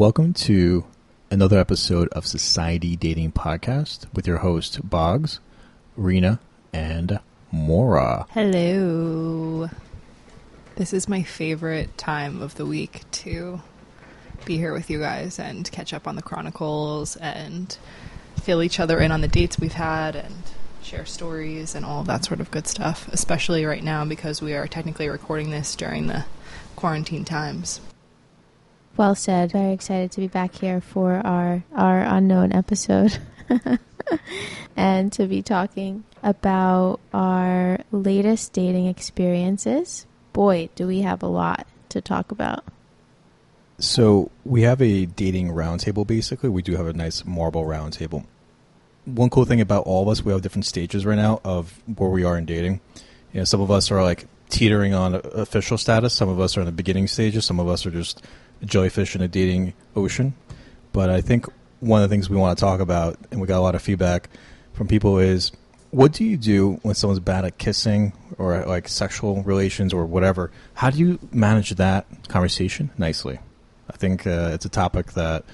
Welcome to another episode of Society Dating Podcast with your host Boggs, Rena, and Mora. Hello. This is my favorite time of the week to be here with you guys and catch up on the chronicles and fill each other in on the dates we've had and share stories and all that sort of good stuff, especially right now because we are technically recording this during the quarantine times. Well said. Very excited to be back here for our our unknown episode. and to be talking about our latest dating experiences. Boy, do we have a lot to talk about. So we have a dating roundtable. Basically, we do have a nice marble roundtable. One cool thing about all of us, we have different stages right now of where we are in dating. You know, some of us are like teetering on official status. Some of us are in the beginning stages. Some of us are just jellyfish in a dating ocean. But I think one of the things we want to talk about, and we got a lot of feedback from people, is what do you do when someone's bad at kissing or like sexual relations or whatever? How do you manage that conversation nicely? I think uh, it's a topic that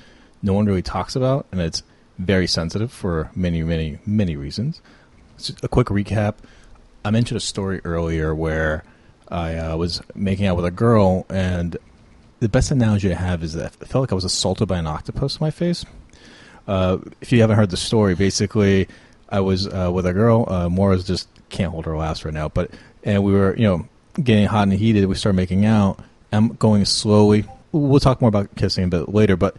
no one really talks about, and it's very sensitive for many, many, many reasons. Just a quick recap. I mentioned a story earlier where I uh, was making out with a girl, and the best analogy I have is that I felt like I was assaulted by an octopus in my face. Uh, if you haven't heard the story, basically, I was uh, with a girl. Uh, Mora's just can't hold her laughs right now, but and we were, you know, getting hot and heated. We started making out. I'm going slowly. We'll talk more about kissing a bit later, but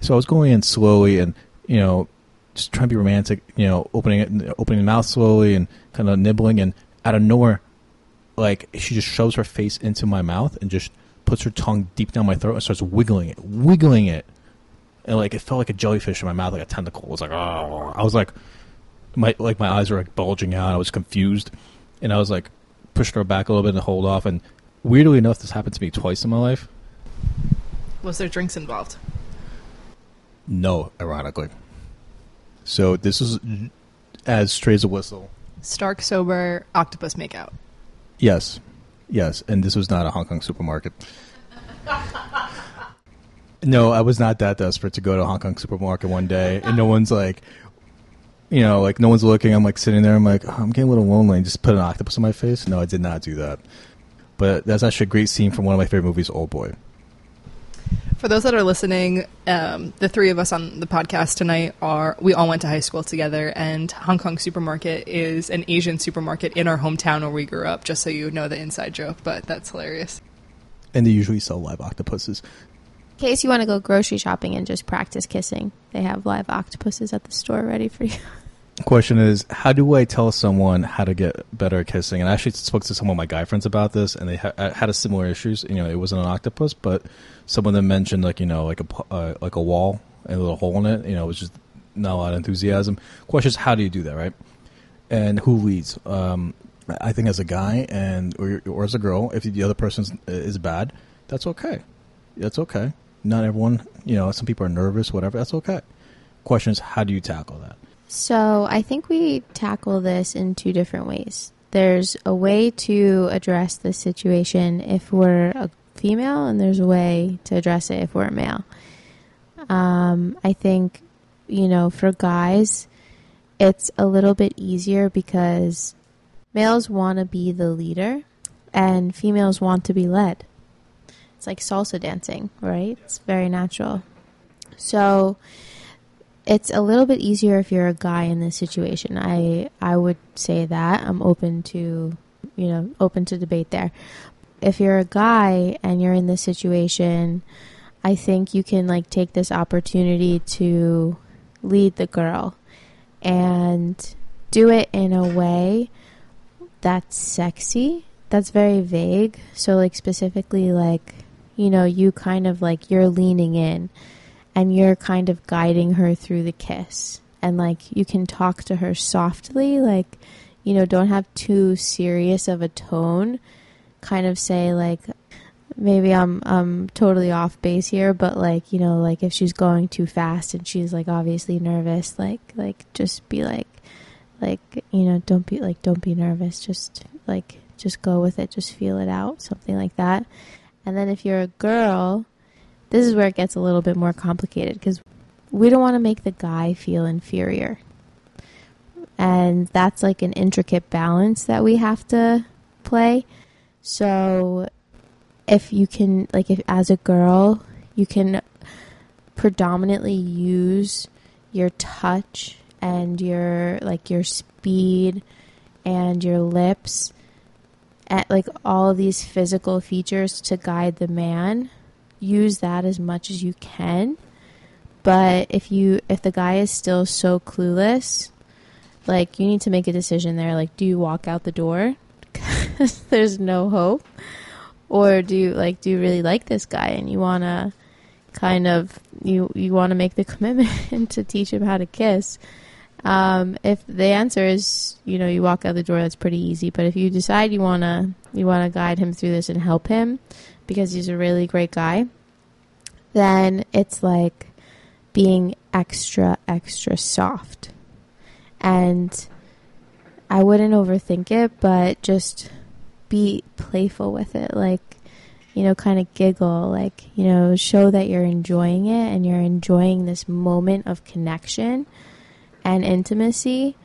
so I was going in slowly and you know, just trying to be romantic. You know, opening it, opening the mouth slowly and kind of nibbling, and out of nowhere, like she just shoves her face into my mouth and just puts her tongue deep down my throat and starts wiggling it, wiggling it, and like it felt like a jellyfish in my mouth, like a tentacle. It was like, oh, I was like, my like my eyes were like bulging out. I was confused, and I was like, pushed her back a little bit and hold off. And weirdly enough, this happened to me twice in my life. Was there drinks involved? No, ironically. So this is as straight as a whistle. Stark sober octopus makeout. Yes, yes, and this was not a Hong Kong supermarket. no, I was not that desperate to go to a Hong Kong supermarket one day, and no one's like, you know, like no one's looking. I'm like sitting there. I'm like, oh, I'm getting a little lonely. And just put an octopus on my face. No, I did not do that. But that's actually a great scene from one of my favorite movies, Old Boy. For those that are listening, um, the three of us on the podcast tonight are we all went to high school together, and Hong Kong Supermarket is an Asian supermarket in our hometown where we grew up. Just so you know the inside joke, but that's hilarious. And they usually sell live octopuses. In case you want to go grocery shopping and just practice kissing, they have live octopuses at the store ready for you. Question is, how do I tell someone how to get better at kissing? And I actually spoke to some of my guy friends about this, and they ha- had a similar issues. You know, it wasn't an octopus, but some of them mentioned like you know like a uh, like a wall and a little hole in it. You know, it was just not a lot of enthusiasm. Question is, how do you do that, right? And who leads? Um, I think as a guy and or, or as a girl, if the other person is bad, that's okay. That's okay. Not everyone, you know, some people are nervous, whatever. That's okay. Question is, how do you tackle that? So I think we tackle this in two different ways. There's a way to address this situation if we're a female, and there's a way to address it if we're a male. Um, I think, you know, for guys, it's a little bit easier because males want to be the leader and females want to be led. It's like salsa dancing, right? It's very natural. So it's a little bit easier if you're a guy in this situation. I I would say that. I'm open to, you know, open to debate there. If you're a guy and you're in this situation, I think you can like take this opportunity to lead the girl and do it in a way that's sexy. That's very vague. So like specifically like, you know, you kind of like you're leaning in and you're kind of guiding her through the kiss. And like you can talk to her softly, like, you know, don't have too serious of a tone. Kind of say like maybe I'm I'm totally off base here, but like, you know, like if she's going too fast and she's like obviously nervous, like like just be like like, you know, don't be like don't be nervous, just like just go with it, just feel it out, something like that. And then if you're a girl, this is where it gets a little bit more complicated because we don't want to make the guy feel inferior. And that's like an intricate balance that we have to play. So if you can like if as a girl, you can predominantly use your touch and your like your speed and your lips at like all these physical features to guide the man use that as much as you can. But if you if the guy is still so clueless like you need to make a decision there. Like do you walk out the door? Because there's no hope. Or do you like do you really like this guy and you want to kind of you you want to make the commitment to teach him how to kiss? Um, if the answer is you know you walk out the door that's pretty easy. But if you decide you want to you want to guide him through this and help him because he's a really great guy then it's like being extra extra soft. And I wouldn't overthink it but just be playful with it. Like you know kind of giggle. Like you know show that you're enjoying it and you're enjoying this moment of connection and intimacy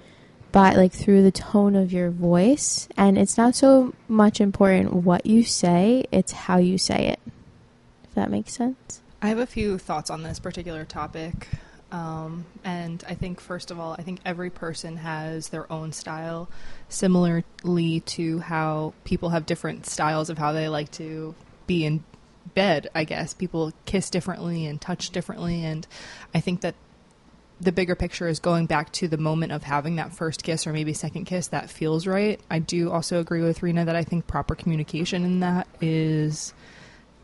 but like through the tone of your voice and it's not so much important what you say it's how you say it if that makes sense I have a few thoughts on this particular topic. Um, and I think, first of all, I think every person has their own style, similarly to how people have different styles of how they like to be in bed, I guess. People kiss differently and touch differently. And I think that the bigger picture is going back to the moment of having that first kiss or maybe second kiss that feels right. I do also agree with Rena that I think proper communication in that is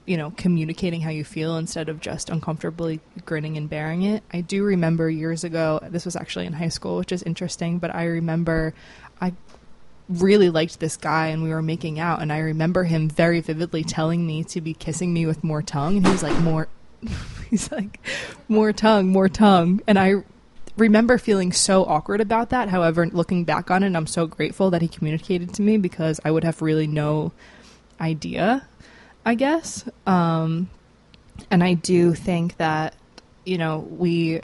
you know, communicating how you feel instead of just uncomfortably grinning and bearing it. I do remember years ago, this was actually in high school, which is interesting, but I remember I really liked this guy and we were making out and I remember him very vividly telling me to be kissing me with more tongue and he was like more he's like more tongue, more tongue and I remember feeling so awkward about that. However, looking back on it, I'm so grateful that he communicated to me because I would have really no idea I guess. Um, and I do think that, you know, we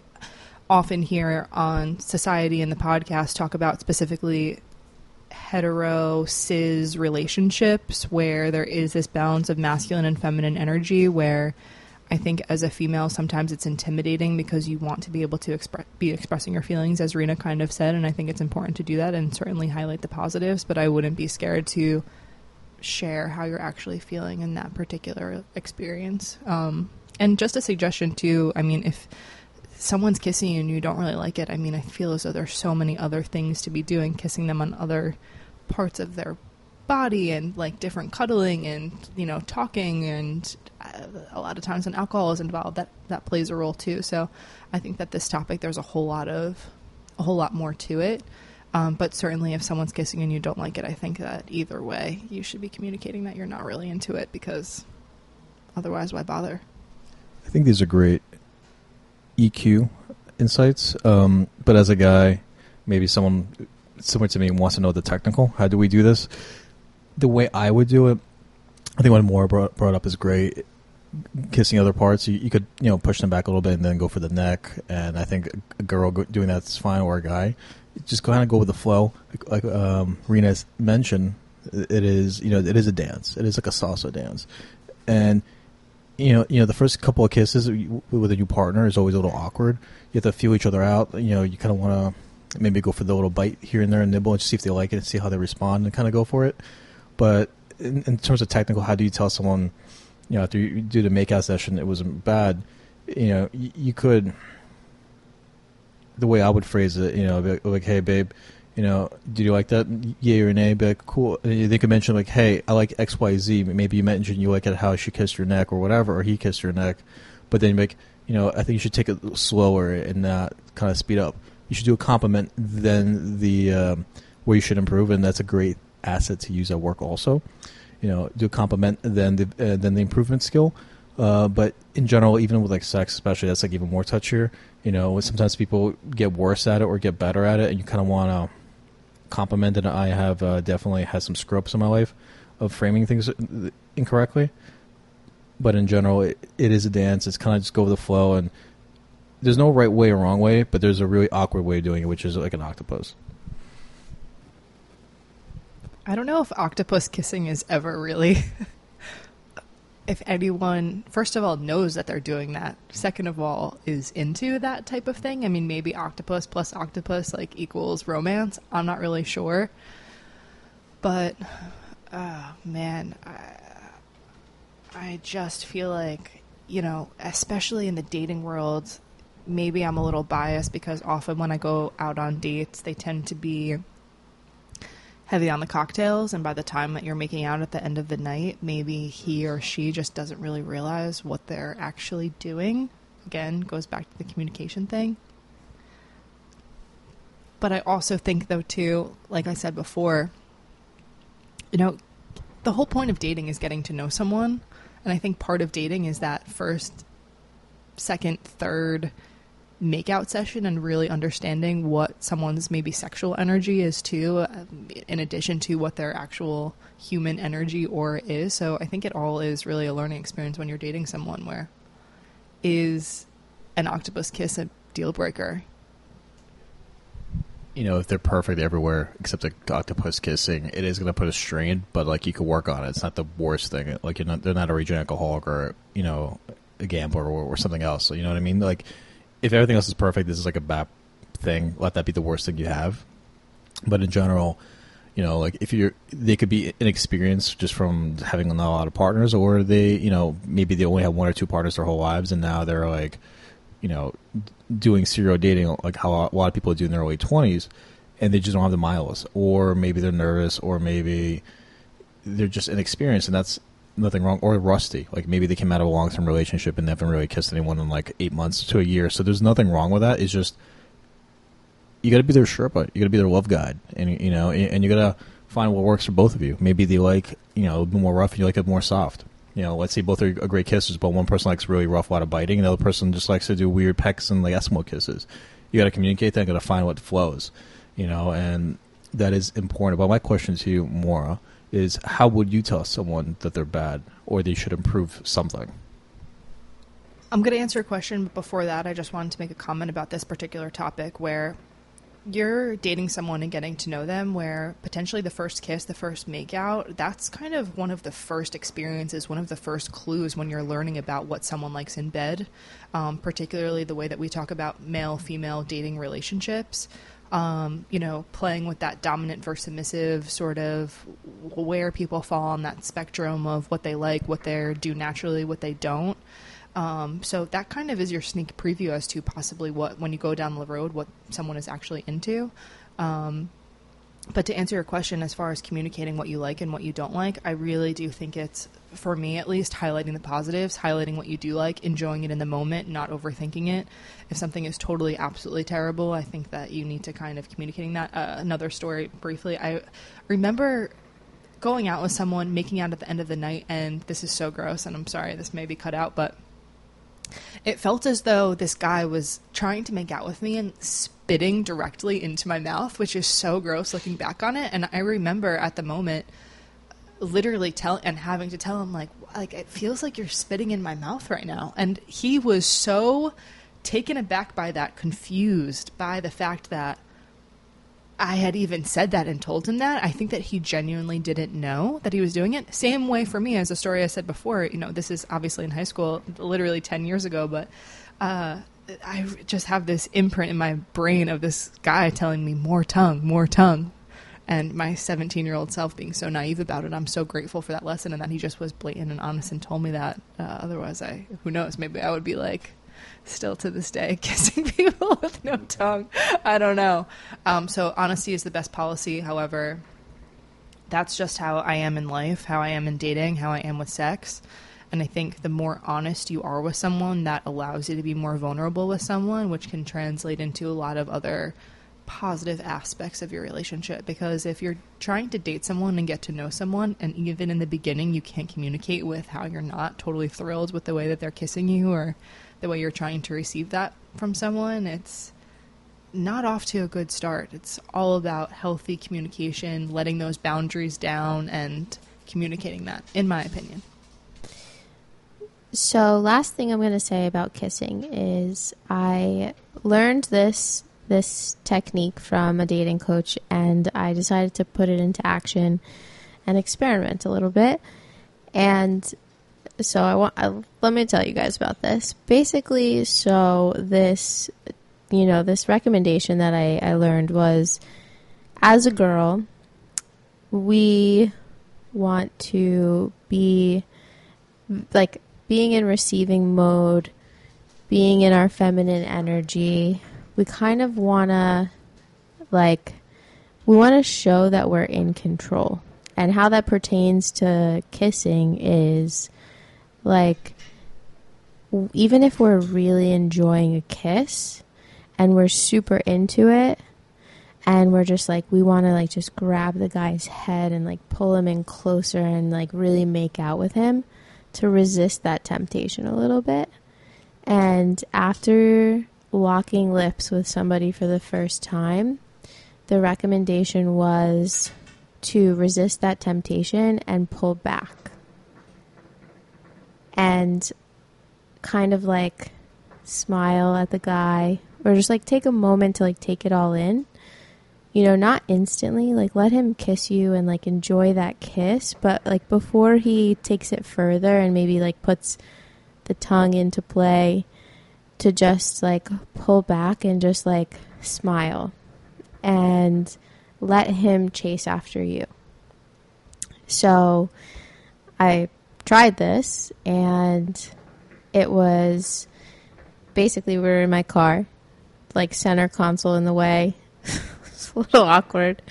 often hear on society and the podcast talk about specifically hetero cis relationships where there is this balance of masculine and feminine energy where I think as a female sometimes it's intimidating because you want to be able to be expressing your feelings as Rena kind of said and I think it's important to do that and certainly highlight the positives but I wouldn't be scared to share how you're actually feeling in that particular experience. Um, and just a suggestion too. I mean, if someone's kissing you and you don't really like it, I mean, I feel as though there's so many other things to be doing, kissing them on other parts of their body and like different cuddling and you know talking and a lot of times when alcohol is involved that that plays a role too so i think that this topic there's a whole lot of a whole lot more to it um, but certainly, if someone's kissing and you don't like it, I think that either way, you should be communicating that you're not really into it because otherwise, why bother? I think these are great EQ insights. Um, but as a guy, maybe someone similar to me wants to know the technical. How do we do this? The way I would do it, I think what Maura brought, brought up is great. Kissing other parts, you, you, could you know push them back a little bit and then go for the neck. And I think a girl doing that's fine, or a guy just kind of go with the flow. Like, um, Rena's mentioned, it is you know it is a dance. It is like a salsa dance, and you know you know the first couple of kisses with a new partner is always a little awkward. You have to feel each other out. You know you kind of want to maybe go for the little bite here and there and nibble and see if they like it and see how they respond and kind of go for it. But in, in terms of technical, how do you tell someone, you know, after you do the makeout session, it wasn't bad? You know, you, you could the way I would phrase it, you know, like, like, hey, babe, you know, do you like that? Yeah or nay? Be like, cool. And they could mention like, hey, I like X, Y, Z. Maybe you mentioned you like it how she kissed your neck or whatever, or he kissed your neck. But then like, you know, I think you should take it slower and not kind of speed up. You should do a compliment, then the um, where you should improve, and that's a great asset to use at work also. You know, do a compliment, then the uh, then the improvement skill. Uh, but in general, even with like sex, especially, that's like even more touchier. You know, sometimes people get worse at it or get better at it, and you kind of want to compliment it. I have uh, definitely had some screw ups in my life of framing things incorrectly. but in general, it, it is a dance. It's kind of just go with the flow, and there's no right way or wrong way, but there's a really awkward way of doing it, which is like an octopus. I don't know if octopus kissing is ever really. if anyone, first of all, knows that they're doing that. Second of all, is into that type of thing. I mean, maybe octopus plus octopus like equals romance. I'm not really sure. But, oh man, I, I just feel like, you know, especially in the dating world, maybe I'm a little biased because often when I go out on dates, they tend to be heavy on the cocktails and by the time that you're making out at the end of the night maybe he or she just doesn't really realize what they're actually doing. Again goes back to the communication thing. But i also think though too like i said before you know the whole point of dating is getting to know someone. And i think part of dating is that first second third makeout session and really understanding what someone's maybe sexual energy is too, uh, in addition to what their actual human energy or is. So I think it all is really a learning experience when you're dating someone where is an octopus kiss a deal breaker? You know, if they're perfect everywhere except the octopus kissing, it is going to put a strain. But like, you could work on it. It's not the worst thing. Like, you're not, they're not a raging alcoholic or you know, a gambler or, or something else. So you know what I mean? Like, if everything else is perfect, this is like a bad thing. Let that be the worst thing you have. But in general, you know, like if you're, they could be inexperienced just from having not a lot of partners, or they, you know, maybe they only have one or two partners their whole lives, and now they're like, you know, doing serial dating like how a lot of people do in their early twenties, and they just don't have the miles, or maybe they're nervous, or maybe they're just inexperienced, and that's nothing wrong or rusty. Like maybe they came out of a long term relationship and they haven't really kissed anyone in like eight months to a year. So there's nothing wrong with that. It's just you got to be their Sherpa. You got to be their love guide, and you know, and you got to find what works for both of you. Maybe they like you know a bit more rough, and you like it more soft. You know, let's say both are great kissers, but one person likes really rough, a lot of biting, and the other person just likes to do weird pecks and like Eskimo kisses. You got to communicate that. Got to find what flows. You know, and that is important. But my question to you, Maura, is how would you tell someone that they're bad or they should improve something? I'm going to answer a question, but before that, I just wanted to make a comment about this particular topic where you're dating someone and getting to know them, where potentially the first kiss, the first makeout, that's kind of one of the first experiences, one of the first clues when you're learning about what someone likes in bed, um, particularly the way that we talk about male female dating relationships um, you know, playing with that dominant versus submissive sort of where people fall on that spectrum of what they like, what they do naturally, what they don't. Um, so that kind of is your sneak preview as to possibly what, when you go down the road, what someone is actually into. Um, but to answer your question, as far as communicating what you like and what you don't like, I really do think it's, for me at least, highlighting the positives, highlighting what you do like, enjoying it in the moment, not overthinking it. If something is totally, absolutely terrible, I think that you need to kind of communicating that. Uh, another story, briefly, I remember going out with someone, making out at the end of the night, and this is so gross, and I'm sorry this may be cut out, but it felt as though this guy was trying to make out with me and spitting directly into my mouth, which is so gross looking back on it. And I remember at the moment literally tell and having to tell him like like it feels like you're spitting in my mouth right now. And he was so taken aback by that, confused by the fact that I had even said that and told him that. I think that he genuinely didn't know that he was doing it. Same way for me as a story I said before. You know, this is obviously in high school, literally 10 years ago, but uh, I just have this imprint in my brain of this guy telling me more tongue, more tongue. And my 17 year old self being so naive about it, I'm so grateful for that lesson and that he just was blatant and honest and told me that. Uh, otherwise, I, who knows, maybe I would be like, still to this day, kissing people with no tongue. I don't know. Um, so, honesty is the best policy. However, that's just how I am in life, how I am in dating, how I am with sex. And I think the more honest you are with someone, that allows you to be more vulnerable with someone, which can translate into a lot of other positive aspects of your relationship. Because if you're trying to date someone and get to know someone, and even in the beginning you can't communicate with how you're not totally thrilled with the way that they're kissing you or the way you're trying to receive that from someone, it's not off to a good start. It's all about healthy communication, letting those boundaries down, and communicating that, in my opinion. So, last thing I'm going to say about kissing is I learned this this technique from a dating coach and I decided to put it into action and experiment a little bit. And so I want I, let me tell you guys about this. Basically, so this you know, this recommendation that I, I learned was as a girl, we want to be like being in receiving mode, being in our feminine energy. We kind of want to like we want to show that we're in control. And how that pertains to kissing is like even if we're really enjoying a kiss and we're super into it and we're just like we want to like just grab the guy's head and like pull him in closer and like really make out with him to resist that temptation a little bit. And after locking lips with somebody for the first time, the recommendation was to resist that temptation and pull back. And kind of like smile at the guy or just like take a moment to like take it all in. You know, not instantly, like let him kiss you and like enjoy that kiss, but like before he takes it further and maybe like puts the tongue into play to just like pull back and just like smile and let him chase after you. So I tried this and it was basically we were in my car, like center console in the way. it's a little awkward.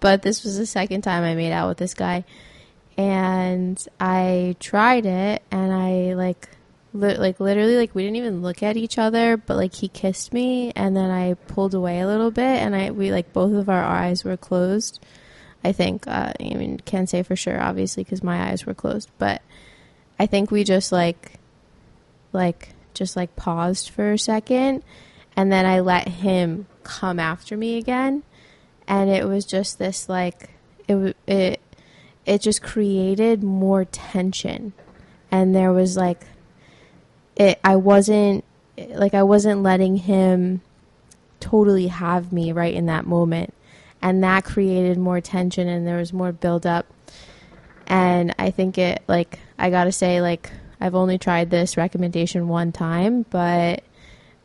But this was the second time I made out with this guy. And I tried it and I like li- like literally like we didn't even look at each other, but like he kissed me and then I pulled away a little bit and I we like both of our eyes were closed. I think uh, I mean can't say for sure obviously cuz my eyes were closed, but I think we just like like just like paused for a second and then I let him come after me again and it was just this like it it it just created more tension and there was like it I wasn't like I wasn't letting him totally have me right in that moment. And that created more tension and there was more build up and I think it like I got to say like I've only tried this recommendation one time, but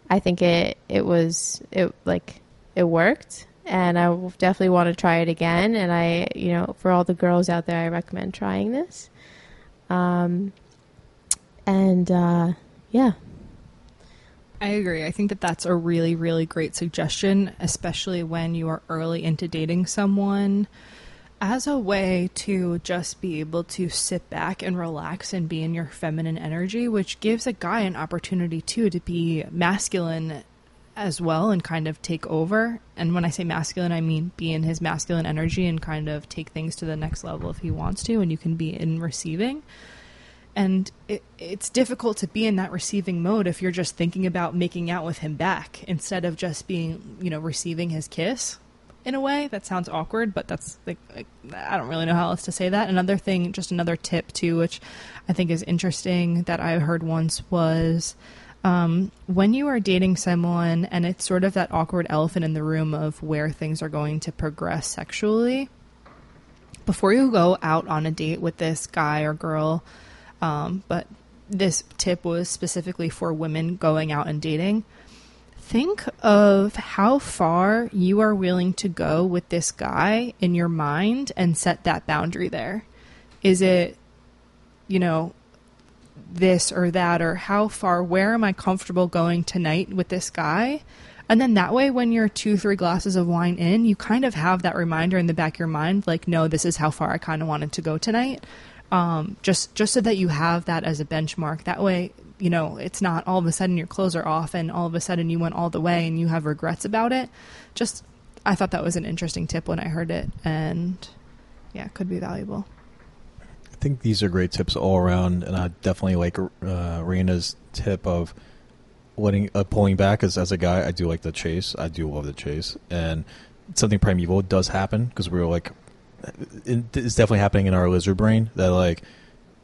I think it it was it like it worked. And I definitely want to try it again. And I you know for all the girls out there I recommend trying this. Um and uh yeah. I agree. I think that that's a really, really great suggestion, especially when you are early into dating someone as a way to just be able to sit back and relax and be in your feminine energy, which gives a guy an opportunity too to be masculine as well and kind of take over. And when I say masculine, I mean be in his masculine energy and kind of take things to the next level if he wants to, and you can be in receiving. And it, it's difficult to be in that receiving mode if you're just thinking about making out with him back instead of just being, you know, receiving his kiss in a way. That sounds awkward, but that's like, like, I don't really know how else to say that. Another thing, just another tip too, which I think is interesting that I heard once was um, when you are dating someone and it's sort of that awkward elephant in the room of where things are going to progress sexually. Before you go out on a date with this guy or girl, um, but this tip was specifically for women going out and dating think of how far you are willing to go with this guy in your mind and set that boundary there. Is it, you know, this or that, or how far, where am I comfortable going tonight with this guy? And then that way, when you're two, three glasses of wine in, you kind of have that reminder in the back of your mind, like, no, this is how far I kind of wanted to go tonight. Um, just, just so that you have that as a benchmark. That way, you know, it's not all of a sudden your clothes are off and all of a sudden you went all the way and you have regrets about it. Just, I thought that was an interesting tip when I heard it, and yeah, could be valuable. I think these are great tips all around, and I definitely like uh, tip of letting uh, pulling back. As as a guy, I do like the chase. I do love the chase, and something primeval does happen because we're like, it's definitely happening in our lizard brain that like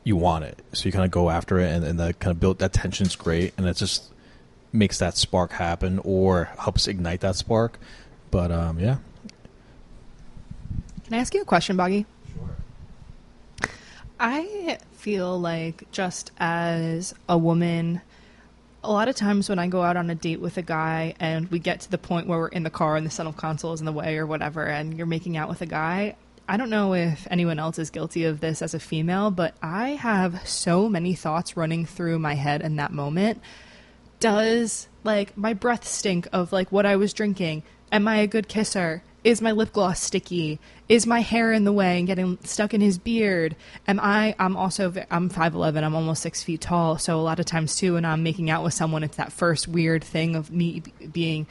you want it. So you kind of go after it, and, and that kind of build that tension's great, and it just makes that spark happen or helps ignite that spark. But um, yeah, Can I ask you a question, Boggy? Sure. I feel like just as a woman, a lot of times when I go out on a date with a guy and we get to the point where we're in the car and the center console is in the way or whatever, and you're making out with a guy, I don't know if anyone else is guilty of this as a female, but I have so many thoughts running through my head in that moment. Does like my breath stink of like what I was drinking? Am I a good kisser? Is my lip gloss sticky? Is my hair in the way and getting stuck in his beard? Am I? I'm also I'm five eleven. I'm almost six feet tall. So a lot of times too, when I'm making out with someone, it's that first weird thing of me being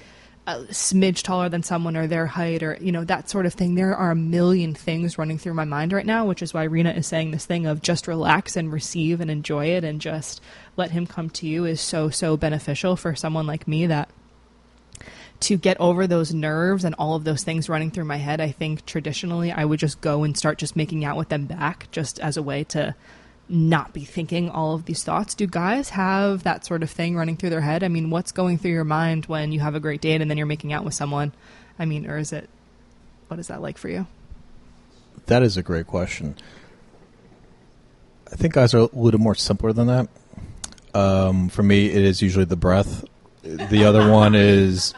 a smidge taller than someone or their height or you know that sort of thing. There are a million things running through my mind right now, which is why Rena is saying this thing of just relax and receive and enjoy it and just let him come to you is so so beneficial for someone like me that to get over those nerves and all of those things running through my head, I think traditionally I would just go and start just making out with them back just as a way to not be thinking all of these thoughts. Do guys have that sort of thing running through their head? I mean, what's going through your mind when you have a great date and then you're making out with someone? I mean, or is it what is that like for you? that is a great question. I think guys are a little more simpler than that. Um, for me, it is usually the breath. The other one is,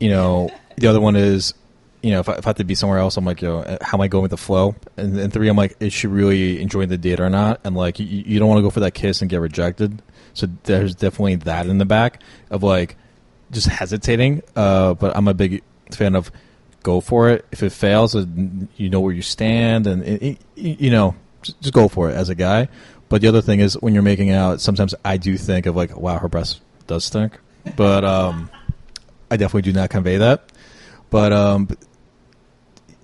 you know, the other one is, you know, if I, if I have to be somewhere else, I'm like, yo, know, how am I going with the flow? And, and three, I'm like, is she really enjoying the date or not? And like, you, you don't want to go for that kiss and get rejected. So there's definitely that in the back of like just hesitating. Uh, but I'm a big fan of go for it. If it fails, you know where you stand, and it, it, you know just, just go for it as a guy. But the other thing is when you're making out, sometimes I do think of like, wow, her breast does stink, but um, I definitely do not convey that. But um,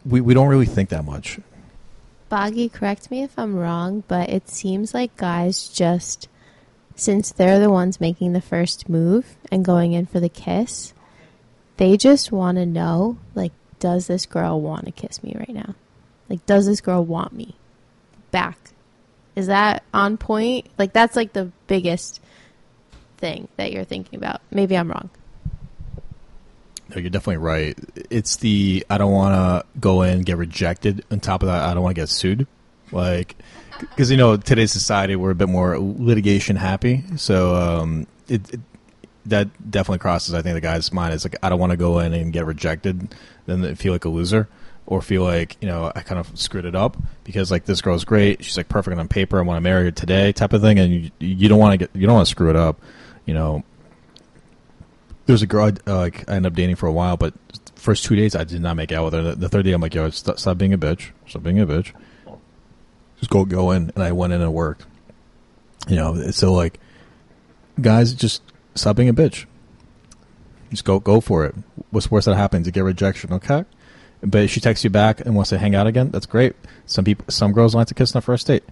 we we don't really think that much. Boggy, correct me if I'm wrong, but it seems like guys just, since they're the ones making the first move and going in for the kiss, they just want to know, like, does this girl want to kiss me right now? Like, does this girl want me back? Is that on point? Like, that's like the biggest thing that you're thinking about. Maybe I'm wrong. No, you're definitely right. It's the I don't want to go in and get rejected. On top of that, I don't want to get sued. Like, because you know today's society we're a bit more litigation happy. So um, it, it that definitely crosses I think the guy's mind. It's like I don't want to go in and get rejected, then feel like a loser, or feel like you know I kind of screwed it up because like this girl's great, she's like perfect on paper, I want to marry her today, type of thing, and you you don't want to get you don't want to screw it up, you know. There's a girl I, uh, like I ended up dating for a while, but first two days I did not make out with her. The, the third day I'm like, yo, stop, being a bitch, stop being a bitch, just go go in, and I went in and worked. You know, so like, guys, just stop being a bitch. Just go go for it. What's worse that happens? You get rejection, okay? But if she texts you back and wants to hang out again, that's great. Some people, some girls like to kiss on the first date.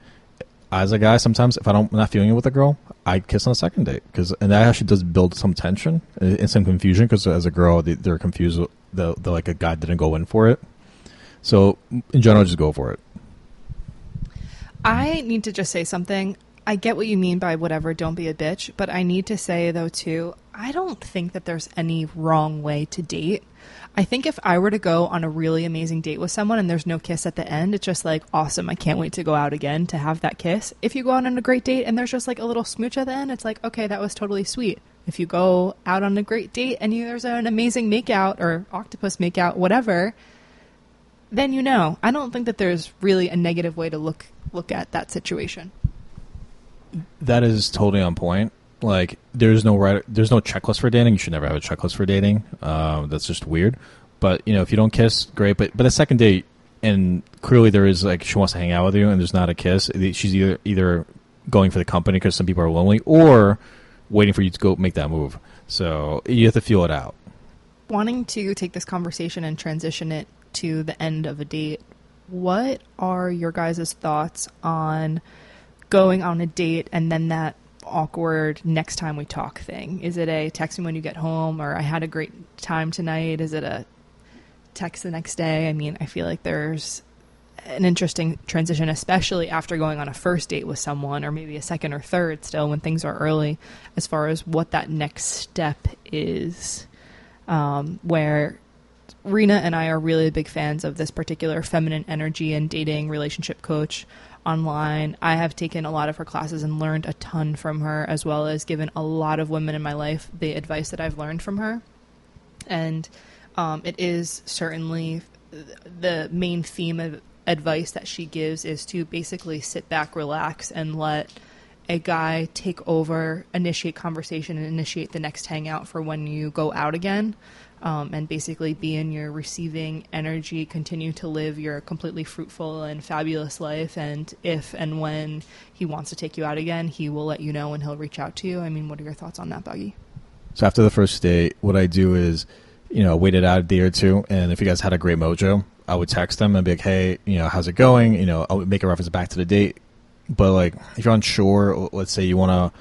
As a guy, sometimes if I don't I'm not feeling it with a girl, I kiss on the second date because and that actually does build some tension uh, and some confusion because as a girl they, they're confused. Uh, they're, they're like a guy didn't go in for it. So in general, just go for it. I need to just say something. I get what you mean by whatever, don't be a bitch, but I need to say though too, I don't think that there's any wrong way to date. I think if I were to go on a really amazing date with someone and there's no kiss at the end, it's just like awesome. I can't wait to go out again to have that kiss. If you go out on a great date and there's just like a little smooch at the end, it's like, okay, that was totally sweet. If you go out on a great date and you, there's an amazing makeout or octopus makeout, whatever, then you know. I don't think that there's really a negative way to look look at that situation. That is totally on point. Like, there's no right, there's no checklist for dating. You should never have a checklist for dating. Um, that's just weird. But you know, if you don't kiss, great. But but a second date, and clearly there is like she wants to hang out with you, and there's not a kiss. She's either either going for the company because some people are lonely, or waiting for you to go make that move. So you have to feel it out. Wanting to take this conversation and transition it to the end of a date, what are your guys' thoughts on going on a date and then that awkward next time we talk thing? Is it a text me when you get home or I had a great time tonight? Is it a text the next day? I mean, I feel like there's an interesting transition, especially after going on a first date with someone, or maybe a second or third still when things are early, as far as what that next step is. Um, where Rena and I are really big fans of this particular feminine energy and dating relationship coach online. I have taken a lot of her classes and learned a ton from her, as well as given a lot of women in my life the advice that I've learned from her. And um, it is certainly the main theme of advice that she gives is to basically sit back, relax, and let a guy take over, initiate conversation, and initiate the next hangout for when you go out again. Um, and basically be in your receiving energy, continue to live your completely fruitful and fabulous life. And if and when he wants to take you out again, he will let you know and he'll reach out to you. I mean, what are your thoughts on that, Buggy? So after the first date, what I do is, you know, wait it out a day or two, and if you guys had a great mojo, I would text them and be like, "Hey, you know, how's it going?" You know, I would make a reference back to the date. But like, if you're unsure, let's say you want to,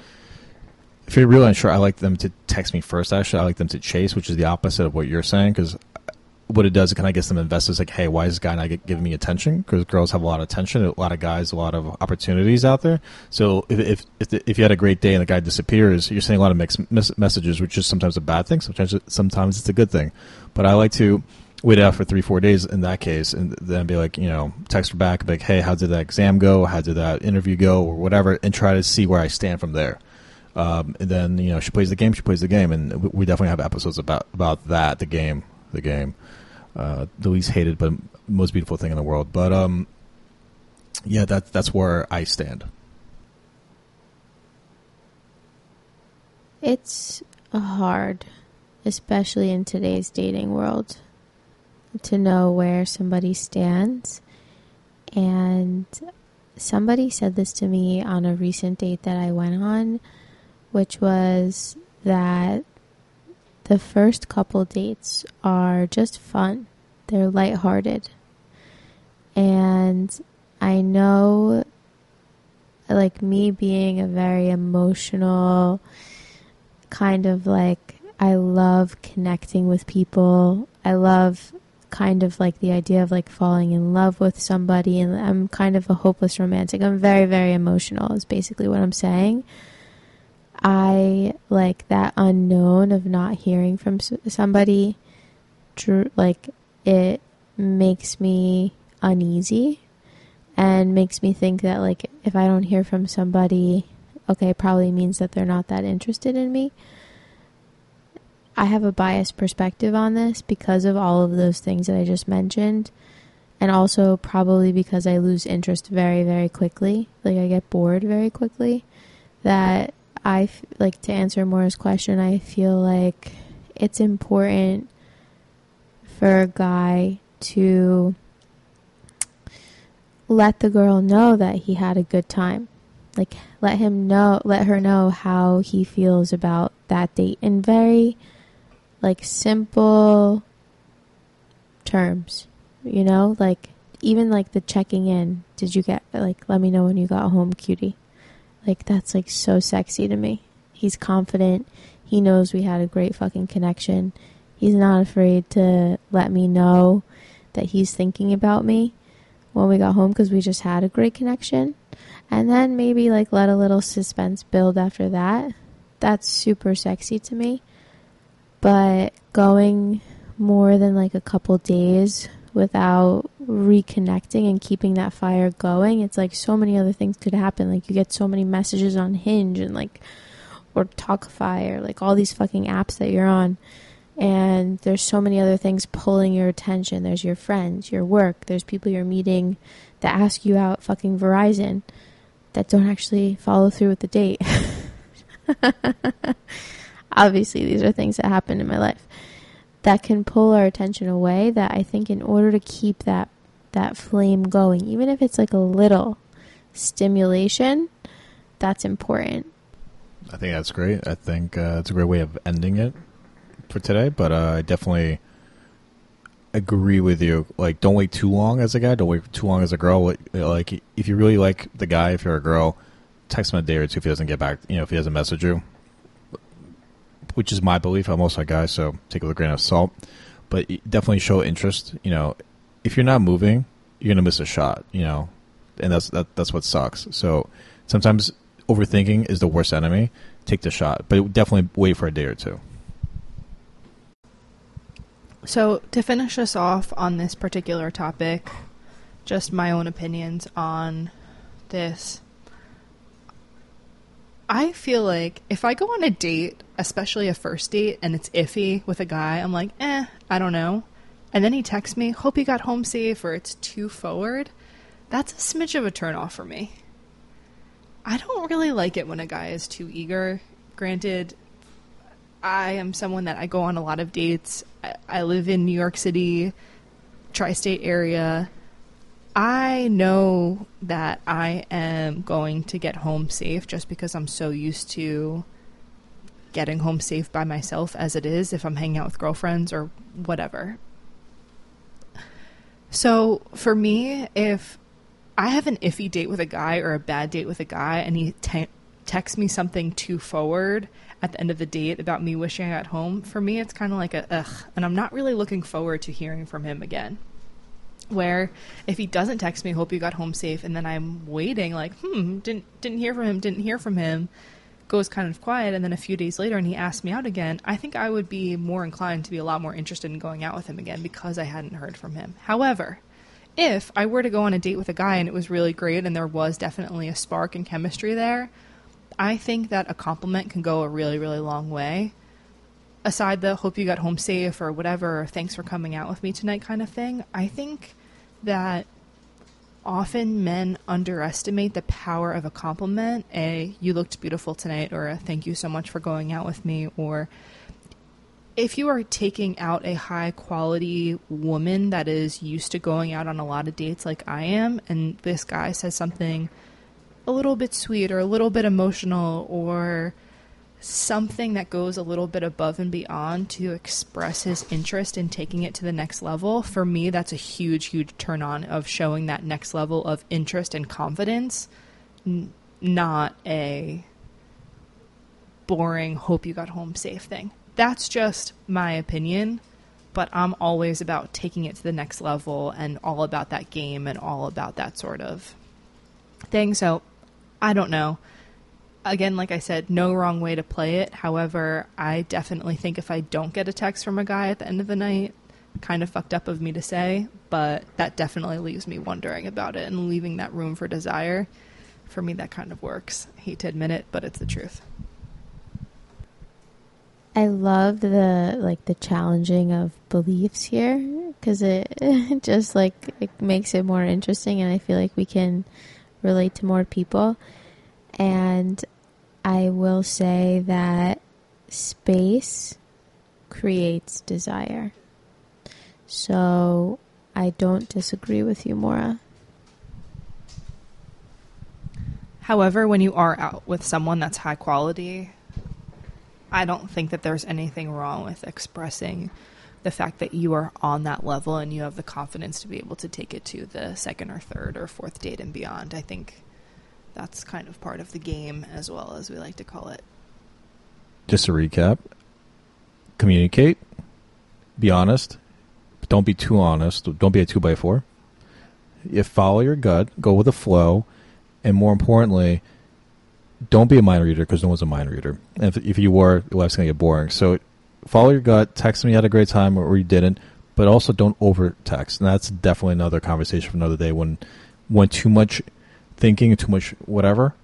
if you're really unsure, I like them to text me first. Actually, I like them to chase, which is the opposite of what you're saying, because what it does, it kind of gets them investors. Like, hey, why is this guy not giving me attention? Because girls have a lot of attention, a lot of guys, a lot of opportunities out there. So if if if, the, if you had a great day and the guy disappears, you're sending a lot of mixed messages, which is sometimes a bad thing. Sometimes sometimes it's a good thing. But I like to wait out for three four days in that case, and then be like, you know, text her back, like, hey, how did that exam go? How did that interview go, or whatever, and try to see where I stand from there. Um, and then you know she plays the game, she plays the game, and we definitely have episodes about about that, the game, the game uh, the least hated but most beautiful thing in the world. But um, yeah, that's that's where I stand. It's hard, especially in today's dating world, to know where somebody stands. And somebody said this to me on a recent date that I went on, which was that the first couple dates are just fun. They're lighthearted. And I know, like, me being a very emotional, kind of like, I love connecting with people. I love kind of like the idea of like falling in love with somebody and I'm kind of a hopeless romantic. I'm very very emotional is basically what I'm saying. I like that unknown of not hearing from somebody. Like it makes me uneasy and makes me think that like if I don't hear from somebody, okay, probably means that they're not that interested in me. I have a biased perspective on this because of all of those things that I just mentioned. And also probably because I lose interest very, very quickly. Like I get bored very quickly. That I f- like to answer Mora's question. I feel like it's important for a guy to let the girl know that he had a good time. Like let him know, let her know how he feels about that date in very like simple terms. You know, like even like the checking in. Did you get like let me know when you got home, cutie? Like that's like so sexy to me. He's confident. He knows we had a great fucking connection. He's not afraid to let me know that he's thinking about me when we got home because we just had a great connection. And then maybe like let a little suspense build after that. That's super sexy to me. But going more than like a couple days without reconnecting and keeping that fire going, it's like so many other things could happen. Like you get so many messages on Hinge and like or Talkify or like all these fucking apps that you're on. And there's so many other things pulling your attention. There's your friends, your work, there's people you're meeting that ask you out fucking Verizon that don't actually follow through with the date. Obviously, these are things that happen in my life that can pull our attention away that I think in order to keep that that flame going, even if it's like a little stimulation, that's important. I think that's great. I think uh, it's a great way of ending it for today, but uh, I definitely agree with you. Like, don't wait too long as a guy. Don't wait too long as a girl. Like, if you really like the guy, if you're a girl, text him a day or two if he doesn't get back. You know, if he doesn't message you which is my belief. I'm also a guy, so take it with a grain of salt. But definitely show interest. You know, if you're not moving, you're gonna miss a shot, you know, and that's that, that's what sucks. So sometimes overthinking is the worst enemy. Take the shot, but definitely wait for a day or two. So, to finish us off on this particular topic, just my own opinions on this. I feel like if I go on a date, especially a first date, and it's iffy with a guy, I'm like, eh, I don't know. And then he texts me, hope you got home safe, or it's too forward. That's a smidge of a turnoff for me. I don't really like it when a guy is too eager. Granted, I am someone that I go on a lot of dates. I, I live in New York City, tri state area. I know that I am going to get home safe just because I'm so used to getting home safe by myself as it is if I'm hanging out with girlfriends or whatever. So for me, if I have an iffy date with a guy or a bad date with a guy and he te- texts me something too forward at the end of the date about me wishing I got home, for me it's kind of like a ugh, and I'm not really looking forward to hearing from him again. Where if he doesn't text me, hope you got home safe, and then I'm waiting like, hmm, didn't didn't hear from him, didn't hear from him, goes kind of quiet, and then a few days later, and he asks me out again, I think I would be more inclined to be a lot more interested in going out with him again because I hadn't heard from him. However, if I were to go on a date with a guy and it was really great and there was definitely a spark and chemistry there, I think that a compliment can go a really, really long way. Aside the hope you got home safe or whatever, or thanks for coming out with me tonight kind of thing, I think that often men underestimate the power of a compliment. A, you looked beautiful tonight, or a thank you so much for going out with me, or if you are taking out a high quality woman that is used to going out on a lot of dates like I am, and this guy says something a little bit sweet or a little bit emotional or something that goes a little bit above and beyond to express his interest in taking it to the next level, for me, that's a huge, huge turn on of showing that next level of interest and confidence, n- not a boring, hope you got home safe thing. That's just my opinion, but I'm always about taking it to the next level and all about that game and all about that sort of thing. So I don't know again, like I said, no wrong way to play it. However, I definitely think if I don't get a text from a guy at the end of the night, kind of fucked up of me to say, but that definitely leaves me wondering about it and leaving that room for desire. For me, that kind of works. I hate to admit it, but it's the truth. I love the like the challenging of beliefs here because it, it just like it makes it more interesting, and I feel like we can relate to more people. And I will say that space creates desire. So I don't disagree with you, Mora. However, when you are out with someone that's high quality, I don't think that there's anything wrong with expressing the fact that you are on that level and you have the confidence to be able to take it to the second or third or fourth date and beyond. I think that's kind of part of the game as well as we like to call it. Just a recap, communicate, be honest, but don't be too honest. Don't be a two by four. If follow your gut, go with the flow, and more importantly, don't be a mind reader because no one's a mind reader. And if, if you were, life's going to get boring. So follow your gut, text me, you had a great time, or, or you didn't, but also don't over text. And that's definitely another conversation for another day when when too much thinking too much whatever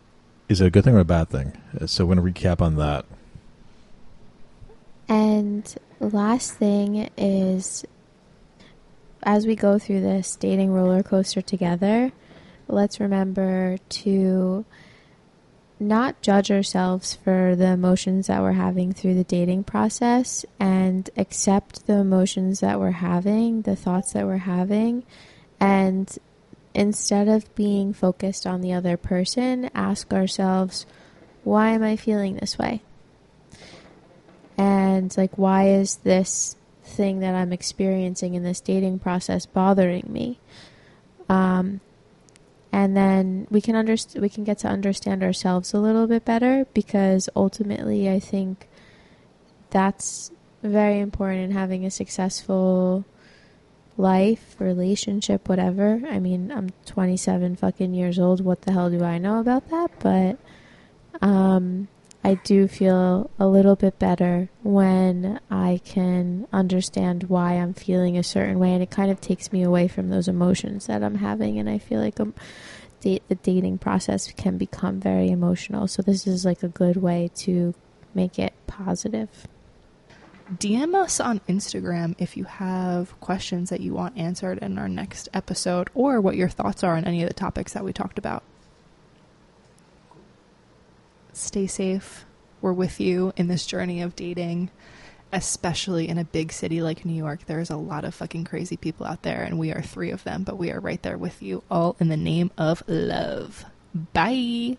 is it a good thing or a bad thing? So we're going to recap on that. And last thing is as we go through this dating roller coaster together, let's remember to not judge ourselves for the emotions that we're having through the dating process and accept the emotions that we're having, the thoughts that we're having, and instead of being focused on the other person, ask ourselves, why am I feeling this way? And like, why is this thing that I'm experiencing in this dating process bothering me? Um, and then we can underst- we can get to understand ourselves a little bit better because ultimately, I think that's very important in having a successful life, relationship, whatever. I mean, I'm 27 fucking years old. What the hell do I know about that? But um, I do feel a little bit better when I can understand why I'm feeling a certain way, and it kind of takes me away from those emotions that I'm having. And I feel like um, the dating process can become very emotional. So this is like a good way to make it positive. DM us on Instagram if you have questions that you want answered in our next episode or what your thoughts are on any of the topics that we talked about. Stay safe. We're with you in this journey of dating, especially in a big city like New York. There's a lot of fucking crazy people out there, and we are three of them, but we are right there with you, all in the name of love. Bye.